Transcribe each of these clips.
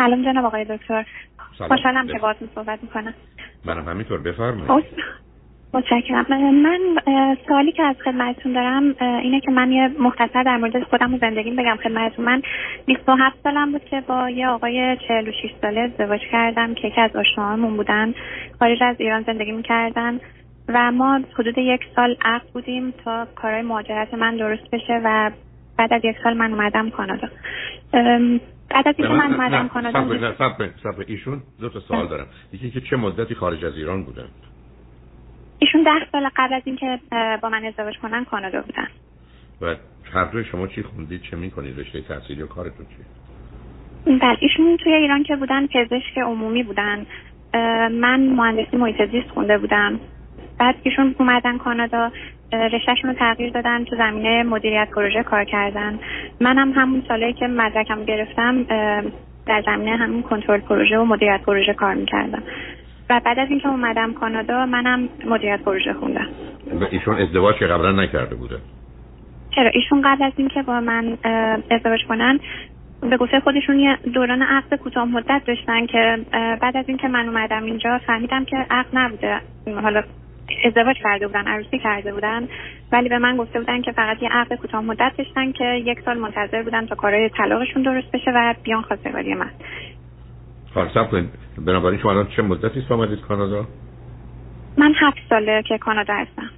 سلام جناب آقای دکتر. خوشحالم که باهاتون صحبت می‌کنم. منم همینطور. بفرمایید. متشکرم. من سوالی که از خدمتتون دارم اینه که من یه مختصر در مورد خودم و زندگیم بگم. خدمتتون. من 27 سالم بود که با یه آقای 46 ساله ازدواج کردم که یکی از آشناهامون بودن. خارج از ایران زندگی می‌کردن و ما حدود یک سال عقد بودیم تا کارهای مهاجرت من درست بشه و بعد از یک سال من اومدم کانادا. بعد از اینکه من اومدم کانادا ایشون دو تا سوال دارم. یکی که چه مدتی خارج از ایران بودن؟ ایشون ده سال قبل از اینکه با من ازدواج کنن کانادا بودن. و هر دوی شما چی خوندید چه می‌کنید؟ رشته تحصیلی و کارتون چی بله ایشون توی ایران که بودن پزشک عمومی بودن. من مهندسی محیط زیست خونده بودم. بعد ایشون اومدن کانادا. رشتهشون رو تغییر دادن تو زمینه مدیریت پروژه کار کردن. منم همون ساله که مدرکم گرفتم در زمینه همون کنترل پروژه و مدیریت پروژه کار می‌کردم. و بعد از اینکه اومدم کانادا منم مدیریت پروژه خوندم. و ایشون ازدواج که قبلا نکرده بوده. چرا؟ ایشون قبل از اینکه با من ازدواج کنن به گفته خودشون یه دوران عقد کوتاه مدت داشتن که بعد از اینکه من اومدم اینجا فهمیدم که عقد نبوده. حالا ازدواج کرده بودن عروسی کرده بودن ولی به من گفته بودن که فقط یه عقد کوتاه مدت داشتن که یک سال منتظر بودن تا کارهای طلاقشون درست بشه و بیان خواستگاری من. حالا کنید. بنابراین شما الان چه مدتی است آمدید کانادا؟ من هفت ساله که کانادا هستم.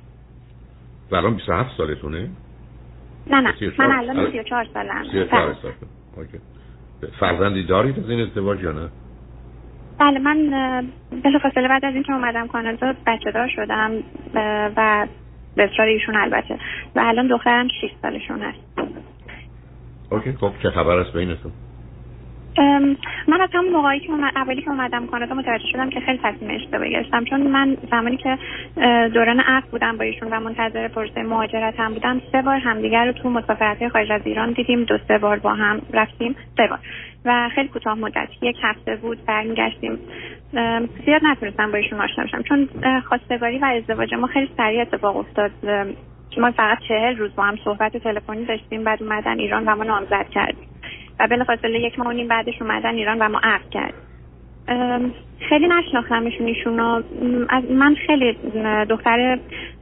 و الان 27 سالتونه؟ نه نه. من الان 34 سالم 34 سال. فرزندی دارید از این ازدواج یا نه؟ بله من بلافاصله بعد از اینکه اومدم کانادا بچه دار شدم و به اصرار ایشون البته. و الان دخترم 6 سالشون هست. اوکی خب چه خبر است بینتون؟ من از همون موقعی که اولی که اومدم کانادا متوجه شدم که خیلی تصمیم اشتباهی گرفتم. چون من زمانی که دوران عقد بودم با ایشون و منتظر پروسه مهاجرت هم بودم سه بار همدیگر رو تو مسافرت خارج از ایران دیدیم. دو سه بار با هم رفتیم. سه بار. و خیلی کوتاه مدت. یک هفته بود برمیگشتیم. زیاد نتونستم با ایشون آشنا بشم. چون خواستگاری و ازدواج ما خیلی سریع اتفاق افتاد. ما فقط چهل روز با هم صحبت تلفنی داشتیم. بعد اومدن ایران و ما نامزد کردیم. و بلافاصله یک ماه نیم بعدش اومدن ایران و ما عقد کرد خیلی نشناختمشون ایشون از من خیلی دختر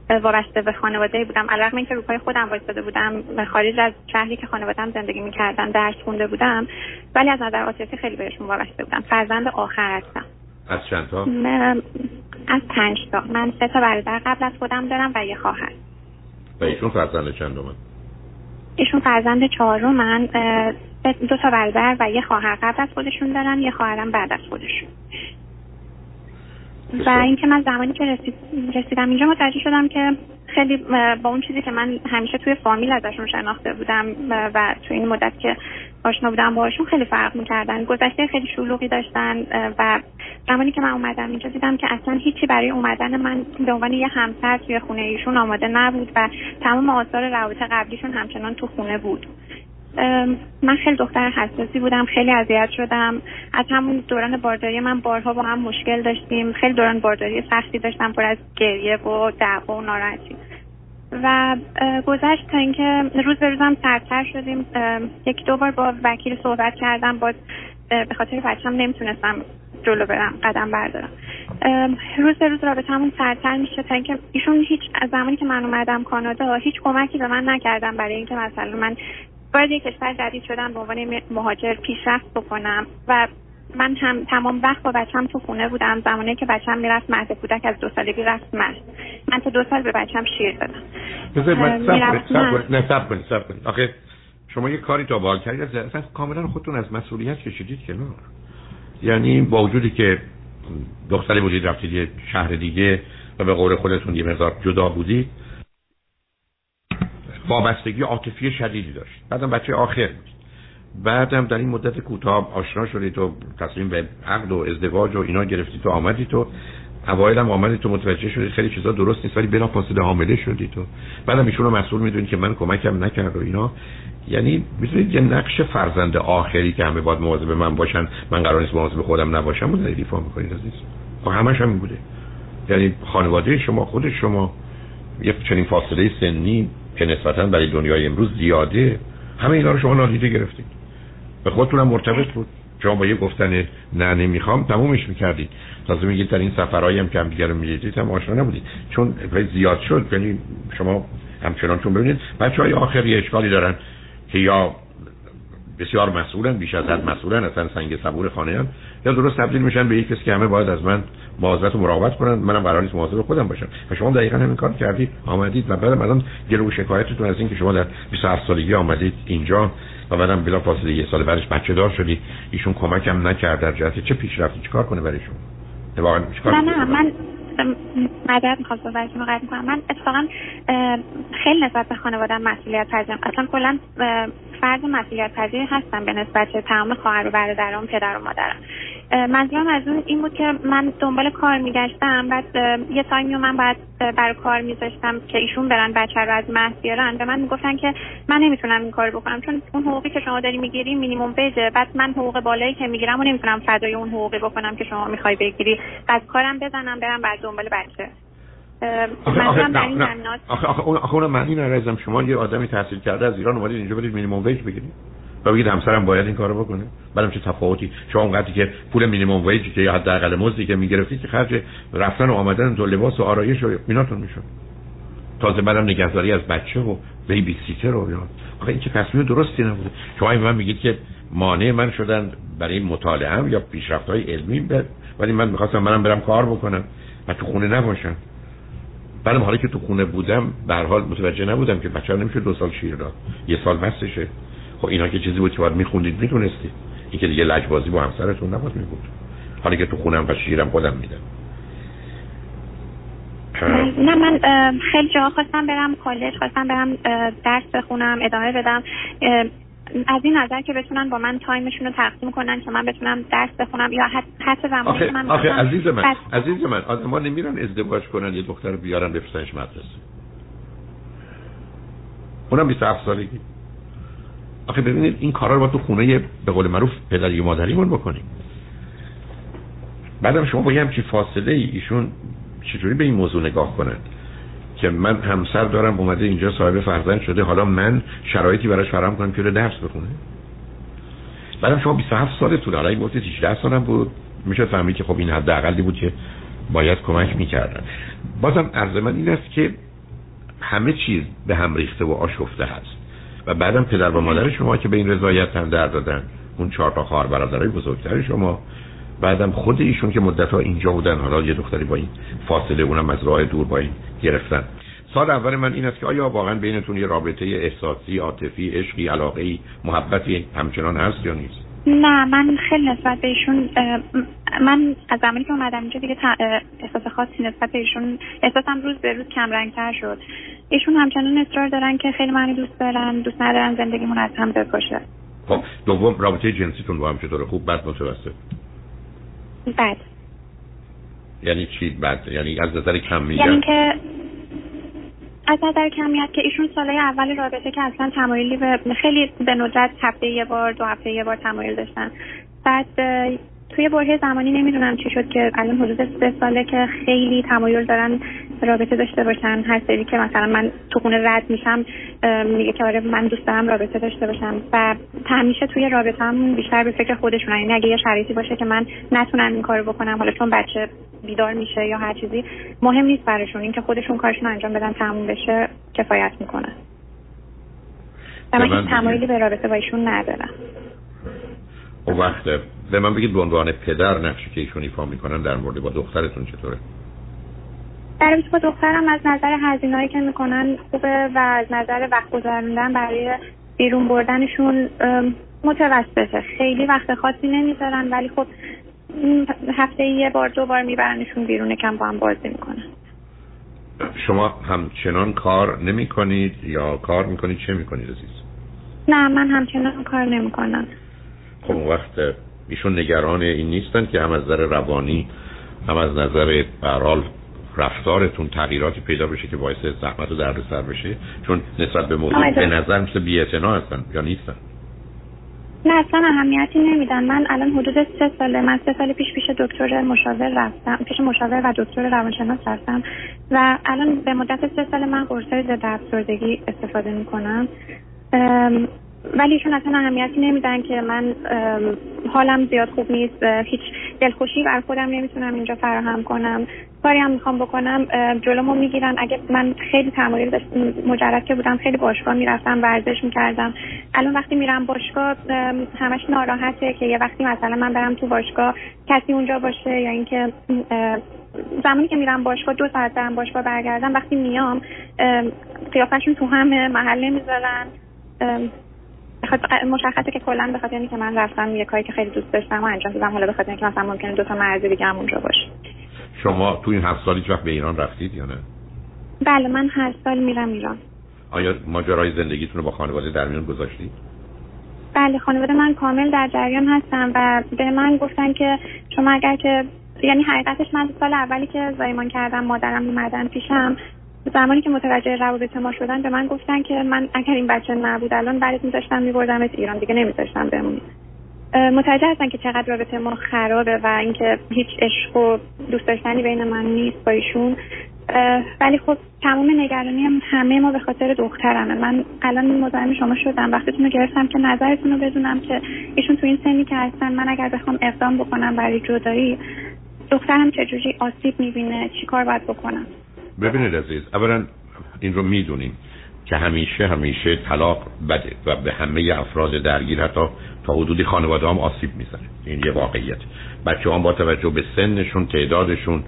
وابسته به خانواده بودم. علاوه اینکه روپای خودم وایساده بودم خارج از شهری که خانواده‌ام زندگی می‌کردن درس خونده بودم ولی از نظر عاطفی خیلی بهشون وابسته بودم. فرزند آخر هستم. از چند تا؟ از پنج تا. من سه تا برادر قبل از خودم دارم و یه خواهر. و ایشون فرزند چند من؟ ایشون فرزند چهارم من دو تا برادر و یه خواهر قبل از خودشون دارن یه خواهرم بعد از خودشون. و اینکه من زمانی که رسید رسیدم اینجا متوجه شدم که خیلی با اون چیزی که من همیشه توی فامیل ازشون شناخته بودم و تو این مدت که آشنا بودم باشون خیلی فرق می‌کردن. گذشته خیلی شلوغی داشتن و زمانی که من اومدم اینجا دیدم که اصلا هیچی برای اومدن من به عنوان یه همسر توی خونه ایشون آماده نبود و تمام آثار روابط قبلیشون همچنان تو خونه بود. من خیلی دختر حساسی بودم خیلی اذیت شدم. از همون دوران بارداری من بارها با هم مشکل داشتیم. خیلی دوران بارداری سختی داشتم پر از گریه و دعوا و ناراحتی. و گذشت تا اینکه روز به روزم سرتر شدیم. یک دو بار با وکیل صحبت کردم. باز به خاطر بچم نمی‌تونستم جلو برم قدم بردارم. روز به روز رابطه همون سرتر میشه تا اینکه ایشون هیچ از زمانی که من اومدم کانادا هیچ کمکی به من نکردم برای اینکه مثلا من وارد یک کشور جدید شدم به عنوان مهاجر پیشرفت بکنم. و من هم تمام وقت با بچم تو خونه بودم. زمانی که بچم می‌رفت مهد کودک از دو سالگی رفت مرد. من تا دو سال به بچم شیر دادم. سب سب کنید آخه شما یه کاری تا بال کردید. اصلا کاملا خودتون از مسئولیت کشیدید کنار یعنی با وجودی که دختری بودید رفتید یه شهر دیگه و به قول خودتون یه مقدار جدا بودید وابستگی عاطفی شدیدی داشت. بعدم بچه آخر بود. بعدم در این مدت کوتاه آشنا شدی تو تصمیم به عقد و ازدواج و اینا گرفتی تو آمدی تو. اوایل هم آمدی تو متوجه شدی خیلی چیزا درست نیست ولی بلا فاصله حامله شدی تو. بعدم ایشون رو مسئول می‌دونی که من کمکم نکرد و اینا. یعنی می‌تونید یه نقش فرزند آخری که همه باید مواظب من باشن من قرار نیست مواظب خودم نباشم و دارید ایفا می‌کنید عزیز. خب همش همین بوده. یعنی خانواده شما خود شما یه چنین فاصله سنی که نسبتا برای دنیای امروز زیاده همه اینا رو شما نادیده گرفتید. به خودتونم مرتبط بود. شما با یه گفتن نه نمی‌خوام تمومش می‌کردید. تازه میگید در این سفرهایی هم که هم دیگر می‌دیدید هم آشنا نبودید. چون زیاد شد. یعنی شما همچنان چون ببینید بچه های آخری اشکالی دارن که یا بسیار مسئولن بیش از حد مسئولن اصلا سنگ صبور خانه هم یا درست تبدیل میشن به یک کسی که همه باید از من مواظبت و مراقبت کنن. منم قرار نیست مواظب خودم باشم. و شما دقیقا همین کار کردید آمدید. و بعد الان گلو شکایتتون از اینکه شما در 27 سالگی آمدید اینجا و بعدم بلا فاصله یه سال بعدش بچه دار شدید ایشون کمکم نکرد در جهت چه پیشرفتی؟ چیکار کنه برای شما؟ واقعا نه نه. من مدد می‌خواست رو قطع کنم. من اتفاقا خیلی نسبت به خانواده مسئولیت پذیرم. اصلا کلا فرد مسئولیت پذیر هستم به نسبت تمام خواهر و برادرام پدر و مادرم. منظورم از اون این بود که من دنبال کار میگشتم بعد یه تایمی من باید برای کار میذاشتم که ایشون برن بچه رو از مهد بیارن. به من می‌گفتن که من نمی‌تونم این کار بکنم چون اون حقوقی که شما داری می‌گیری مینیمم بیجه بعد من حقوق بالایی که می‌گیرم و نمی‌تونم فدای اون حقوقی بکنم که شما می‌خوای بگیری. بعد کارم بزنم برم بعد دنبال بچه. آخه آخه آخه آخه آخه اون معنی نرزم شما یه آدمی تحصیل کرده از ایران اومدید اینجا برید مینیمم ویج بگیرید. و بگید همسرم باید این کارو بکنه؟ بعدم چه تفاوتی؟ شما اونقدری که پول مینیمم ویجی که حداقل مزدی که می‌گرفتید که خرج رفتن و آمدن تو لباس و آرایش و ایناتون می‌شد. تازه بعدم نگهداری از بچه و بیبی سیتر و یا آخه این که تصمیم درستی نبوده. شما این من میگید که مانع من شدن برای مطالعه یا پیشرفت های علمی ولی من می‌خواستم منم برم کار بکنم و تو خونه نباشم. بعدم حالا که تو خونه بودم به حال متوجه نبودم که بچه نمیشه دو سال شیر داد. یه سال بستشه. خب اینا که چیزی بود که باید میخوندید می‌دونستید. این که دیگه لجبازی با همسرتون نباید میبود. حالا که تو خونم و شیرم خودم میدم. نه من خیلی جا خواستم برم کالج خواستم برم درس بخونم ادامه بدم. از این نظر که بتونن با من تایمشون رو تقسیم کنن که من بتونم درس بخونم یا حتی زمانی که من آخه عزیز من بس... عزیز من آدم نمیرن ازدواج کنن یه دختر بیارن بفرستنش مدرسه. اونم 27 سالگی. آخه ببینید این کارا رو با تو خونه به قول معروف پدری و مادریمون بکنیم. بعدم شما یه همچی فاصله ای ایشون چطوری به این موضوع نگاه کنند؟ که من همسر دارم اومده اینجا صاحب فرزند شده حالا من شرایطی براش فراهم کنم که درس بخونه. بعدم شما 27 سالتون حالا این گفتید 18 سالم بود. میشه فهمید که خب این حداقلی بود که باید کمک می‌کردن. بازم عرض من این است که همه چیز به هم ریخته و آشفته هست. و بعدم پدر و مادر شما که به این رضایت هم در دادن. اون چهار تا خواهر برادرای بزرگتر شما. بعدم خود ایشون که مدت ها اینجا بودن حالا یه دختری با این فاصله اونم از راه دور با این گرفتن. سال اول من این است که آیا واقعا بینتون یه رابطه احساسی عاطفی عشقی علاقه محبتی همچنان هست یا نیست؟ نه من خیلی نسبت به ایشون من از زمانی که اومدم اینجا دیگه احساس خاصی نسبت به ایشون احساسم روز به روز کم رنگتر شد. ایشون همچنان اصرار دارن که خیلی منو دوست دارن دوست ندارن زندگیمون از هم بپاشه خب دوم رابطه جنسیتون با هم چطوره؟ خوب بد متوسط؟ بد. یعنی چی بد؟ یعنی از نظر کمیت یعنی که از نظر کمیت که ایشون سالهای اول رابطه که اصلا تمایلی به خیلی به ندرت هفته یه بار دو هفته یه بار تمایل داشتن. بعد توی بره زمانی نمی‌دونم چی شد که الان حدود سه ساله که خیلی تمایل دارن رابطه داشته باشن. هر سری که مثلا من تو خونه رد میشم میگه که آره من دوست دارم رابطه داشته باشم. و همیشه توی رابطه هم بیشتر به فکر خودشون یعنی اگه یه شرایطی باشه که من نتونم این کارو بکنم حالا چون بچه بیدار میشه یا هر چیزی مهم نیست براشون. اینکه خودشون کارشون انجام بدن تموم بشه کفایت می‌کنه. و من تمایلی به رابطه با ایشون ندارم. اون وقت به من بگید به عنوان پدر نقشی که ایشون ایفا می‌کنن در مورد با دخترتون چطوره؟ در با دخترم از نظر هزینه‌ای که می‌کنن خوبه و از نظر وقت گذروندن برای بیرون بردنشون متوسطه. خیلی وقت خاصی نمی‌ذارن ولی خب هفته یه بار دو بار میبرنشون بیرون کم با هم بازی می‌کنن. شما همچنان کار نمی کنید یا کار می‌کنید؟ چه می‌کنید عزیز؟ نه من همچنان کار نمی کنم خب وقت ایشون نگران این نیستن که هم از نظر روانی هم از نظر برال رفتارتون تغییراتی پیدا بشه که باعث زحمت و دردسر بشه. چون نسبت به موضوع به نظر مثل بی هستن یا نیستن. نه اصلا اهمیتی نمیدن. من الان حدود سه ساله من سه سال پیش پیش دکتر مشاور رفتم پیش مشاور و دکتر روانشناس رفتم و الان به مدت سه سال من قرصای ضد افسردگی استفاده می‌کنم. ولی ایشون اصلا اهمیتی نمیدن که من حالم زیاد خوب نیست هیچ دلخوشی بر خودم نمی‌تونم اینجا فراهم کنم. کاری هم می‌خوام بکنم جلومو می‌گیرن. اگه من خیلی تمایل مجرد که بودم خیلی باشگاه می‌رفتم ورزش می‌کردم. الان وقتی میرم باشگاه همش ناراحته که یه وقتی مثلا من برم تو باشگاه کسی اونجا باشه یا اینکه زمانی که میرم باشگاه دو ساعت برم باشگاه برگردم وقتی میام قیافشون تو همه محل نمی‌ذارن مشخصه که کلا به خاطر اینکه من رفتم یه کاری که خیلی دوست داشتم و انجام دادم حالا به خاطر اینکه مثلا ممکنه دو تا مرز دیگه هم اونجا باشه. شما تو این هفت سال وقت به ایران رفتید یا نه؟ بله من هر سال میرم ایران. آیا ماجرای زندگیتون رو با خانواده در میان گذاشتید؟ بله خانواده من کامل در جریان هستم و به من گفتن که شما اگر که یعنی حقیقتش من سال اولی که زایمان کردم مادرم اومدن پیشم زمانی که متوجه روابط ما شدن به من گفتن که من اگر این بچه نبود الان بعدت میذاشتم میبردمت ایران. دیگه نمیذاشتم بمونی. متوجه هستن که چقدر رابطه ما خرابه و اینکه هیچ عشق و دوست داشتنی بین من نیست با ایشون. ولی خب تمام نگرانی هم همه ما به خاطر دخترمه. من الان مزاحم شما شدم. وقتتون رو گرفتم که نظرتون رو بدونم که ایشون تو این سنی که هستن من اگر بخوام اقدام بکنم برای جدایی دخترم چجوری آسیب می‌بینه؟ چیکار باید بکنم؟ ببینید عزیز اولا این رو می‌دونیم که همیشه همیشه طلاق بده و به همه افراد درگیر حتی تا حدودی خانواده هم آسیب می‌زنه. این یه واقعیت. بچه هم با توجه به سنشون تعدادشون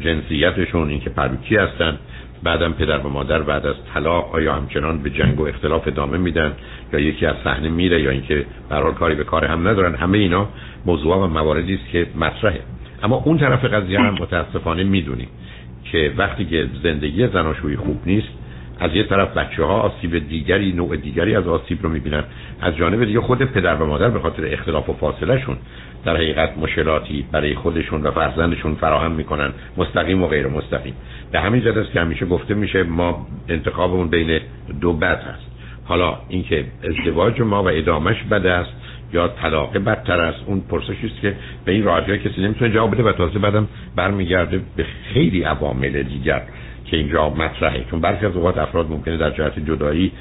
جنسیتشون اینکه پروکی هستن بعدم پدر و مادر بعد از طلاق آیا همچنان به جنگ و اختلاف ادامه میدن یا یکی از صحنه میره یا اینکه برحال کاری به کار هم ندارن همه اینا موضوع و مواردی است که مطرحه. اما اون طرف قضیه هم متاسفانه می‌دونیم. که وقتی که زندگی زناشویی خوب نیست از یه طرف بچه ها آسیب دیگری نوع دیگری از آسیب رو می‌بینن. از جانب دیگه خود پدر و مادر به خاطر اختلاف و فاصله شون در حقیقت مشکلاتی برای خودشون و فرزندشون فراهم می‌کنن مستقیم و غیر مستقیم. به همین جد که همیشه گفته میشه ما انتخابمون بین دو بد هست. حالا اینکه ازدواج ما و ادامش بد است یا طلاق. بدتر است اون پرسشی است که به این راحتی کسی نمی‌تونه جواب بده و تازه بعدم برمیگرده به خیلی عوامل دیگر که اینجا مطرحه. چون برخی از اوقات افراد ممکنه در جهت جدایی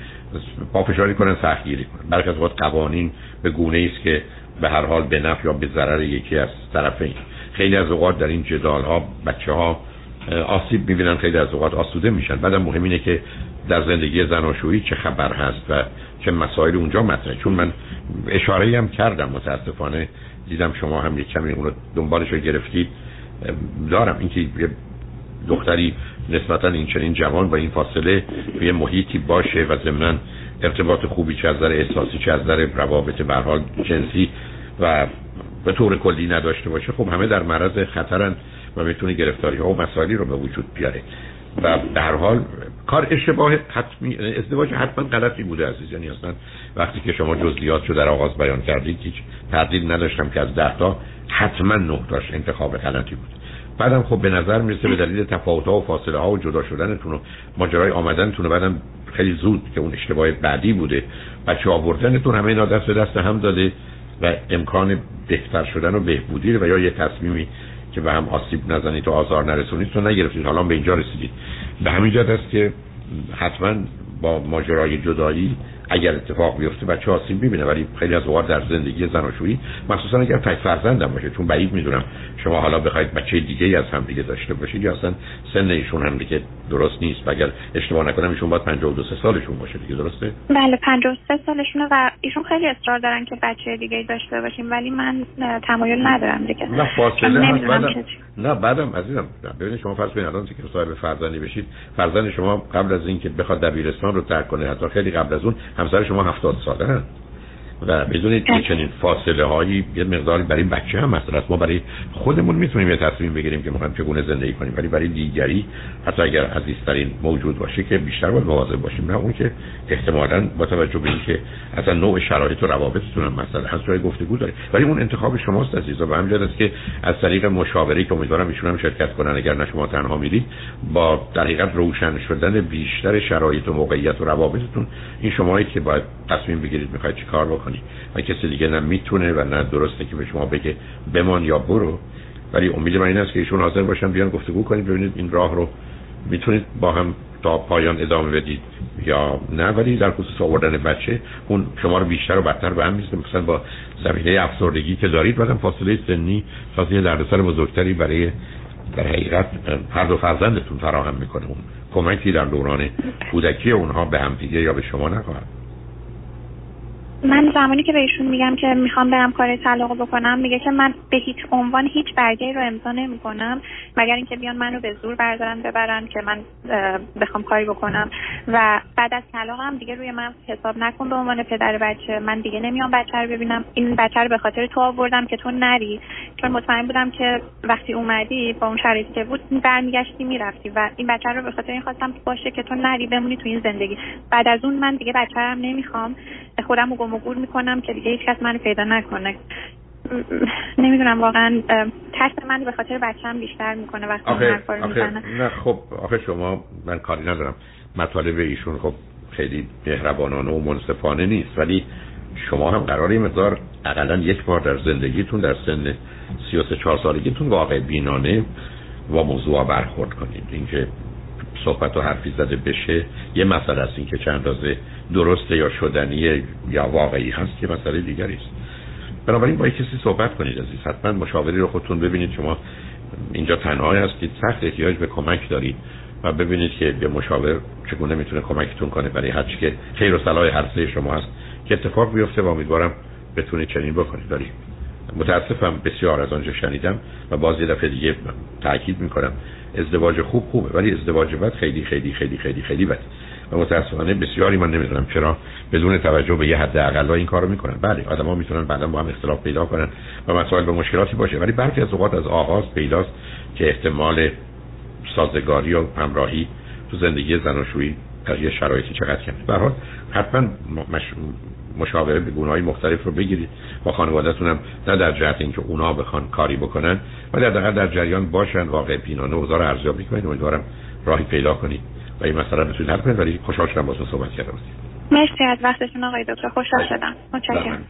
پافشاری کنن سختگیری کنن. برخی از اوقات قوانین به گونه است که به هر حال به نفع یا به ضرر یکی از طرفین خیلی از اوقات در این جدال ها بچه ها آسیب می‌بینن خیلی از اوقات آسوده میشن. بعدم مهم اینه که در زندگی زناشویی چه خبر هست و چه مسائل اونجا مطرحه چون من اشاره هم کردم متاسفانه دیدم شما هم یک کمی اون رو دنبالش رو گرفتید. دارم اینکه دختری نسبتا این چنین جوان با این فاصله توی محیطی باشه و ضمن ارتباط خوبی چه از نظر احساسی چه از نظر روابط حال جنسی و به طور کلی نداشته باشه خب همه در معرض خطرن و می‌تونه گرفتاری ها و مسائلی رو به وجود بیاره. و در حال کار اشتباه حتمی ازدواج حتما غلطی بوده عزیز یعنی اصلا وقتی که شما جزئیات رو در آغاز بیان کردید هیچ تردید نداشتم که از ده تا حتما نه تاش انتخاب غلطی بود. بعدم خب به نظر می‌رسه به دلیل تفاوت ها و فاصله ها و جدا شدنتون و ماجرای آمدنتون و بعدم خیلی زود که اون اشتباه بعدی بوده بچه آوردنتون همه اینا دست به دست هم داده و امکان بهتر شدن و بهبودی و یا یه تصمیمی که به هم آسیب نزنید و آزار نرسونید تو نگرفتید. حالا به اینجا رسیدید. به همین جهت است که حتما با ماجرای جدایی اگر اتفاق بیفته بچه آسیب می‌بینه ولی خیلی از اوقات در زندگی زناشویی مخصوصا اگر تک فرزندم باشه چون بعید می‌دونم شما حالا بخواید بچه دیگه از هم دیگه داشته باشید یا اصلا سن ایشون هم دیگه درست نیست و اگر اشتباه نکنم ایشون باید 52 سالشون باشه دیگه درسته؟ بله 53 سالشونه و ایشون خیلی اصرار دارن که بچه دیگه داشته باشیم ولی من تمایل ندارم دیگه. نه فاصله هست بعدم نه بعدم عزیزم. ببینید شما فرض کنید الان که صاحب فرزندی بشید فرزند شما قبل از اینکه بخواد دبیرستان رو ترک کنه حتی خیلی قبل از اون همسر شما هفتاد ساله هست و بدونید که چنین فاصله هایی یه مقداری برای بچه هم مثلا ما برای خودمون می‌تونیم یه تصمیم بگیریم که می‌خوایم چگونه زندگی کنیم. ولی برای دیگری حتی اگر عزیزترین موجود باشه که بیشتر باید مواظب باشیم. نه اون که احتمالا با توجه به اینکه اصلا نوع شرایط و روابطتون هم مثلا هست جای گفتگو داره. ولی اون انتخاب شماست عزیزا. و همین است که از طریق مشاوره که امیدوارم ایشون هم شرکت کنن. اگر نه شما تنها میرید با در حقیقت روشن شدن بیشتر شرایط و موقعیت و روابطتون این شمایی که باید تصمیم بگیرید می‌خواید چیکار بکنید. و کسی دیگه نه می‌تونه و نه درسته که به شما بگه بمان یا برو. ولی امید من این است که ایشون حاضر باشن بیان گفتگو کنید ببینید این راه رو می‌تونید با هم تا پایان ادامه بدید یا نه. ولی در خصوص آوردن بچه اون شما رو بیشتر و بدتر به هم می‌زنه مثلا با زمینه افسردگی که دارید بعدم فاصله سنی فاصله دردسر بزرگتری برای در حقیقت هر دو فرزندتون فراهم می‌کنه. اون کمکی در دوران کودکی اونها به هم دیگه یا به شما نخواهد. من زمانی که به ایشون میگم که می‌خوام برم کار طلاق بکنم میگه که من به هیچ عنوان هیچ برگه رو امضا نمی‌کنم مگر اینکه بیان منو به زور بردارن ببرن که من بخوام کاری بکنم. و بعد از طلاقم دیگه روی من حساب نکن به عنوان پدر بچه. من دیگه نمیام بچه رو ببینم. این بچه رو به خاطر تو آوردم که تو نری. چون مطمئن بودم که وقتی اومدی با اون شرایطی که بود برمیگشتی می‌رفتی و این بچه رو به خاطر این خواستم باشه که تو نری بمونی تو این زندگی. بعد از اون من دیگه بچه نمی‌خوام. خودم گم و گور می‌کنم که دیگه هیچ کس منو پیدا نکنه. نمی‌دونم واقعا ترس من به خاطر بچه‌م بیشتر می‌کنه وقتی آخه, آخه نه خب آخه شما من کاری ندارم. مطالب ایشون خب خیلی مهربانانه و منصفانه نیست ولی شما هم قراره این مقدار اقلا یک بار در زندگیتون در سن 33 4 سالگیتون واقع بینانه و موضوع برخورد کنید. اینکه صحبت و حرفی زده بشه یه مسئله است اینکه چند اندازه درسته یا شدنی یا واقعی هست که مسئله دیگری است. بنابراین با کسی صحبت کنید عزیز حتما مشاوری رو خودتون ببینید. شما اینجا تنها هستید سخت احتیاج به کمک دارید و ببینید که به مشاور چگونه می‌تونه کمکتون کنه. برای هرچی که خیر و صلاح هر سه شما هست که اتفاق بیفته و امیدوارم بتونید چنین بکنید. دارید متاسفم بسیار از آنجا شنیدم و باز یه دفعه دیگه تاکید می‌کنم. ازدواج خوب خوبه ولی ازدواج بد خیلی خیلی خیلی خیلی خیلی بد و متاسفانه بسیاری من نمی‌دونم چرا بدون توجه به یه حد اقل این کارو می‌کنن. بله ها می‌تونن بعدا با هم اختلاف پیدا کنن و مسائل به مشکلاتی باشه. ولی برخی از اوقات از آغاز پیداست که احتمال سازگاری و همراهی تو زندگی زناشویی در یه شرایطی چقدر کمه. به حال حتما مش... مشاوره به گونه های مختلف رو بگیرید با خانوادهتون هم نه در جهت اینکه اونا بخوان کاری بکنن ولی در در جریان باشن. واقع بینانه اوضاع رو ارزیابی کنید امیدوارم راهی پیدا کنید و این مسئله بتونید حل کنید. ولی خوشحال شدم باهاتون صحبت کردم. مرسی از وقتتون آقای دکتر. خوشحال شدم. متشکرم.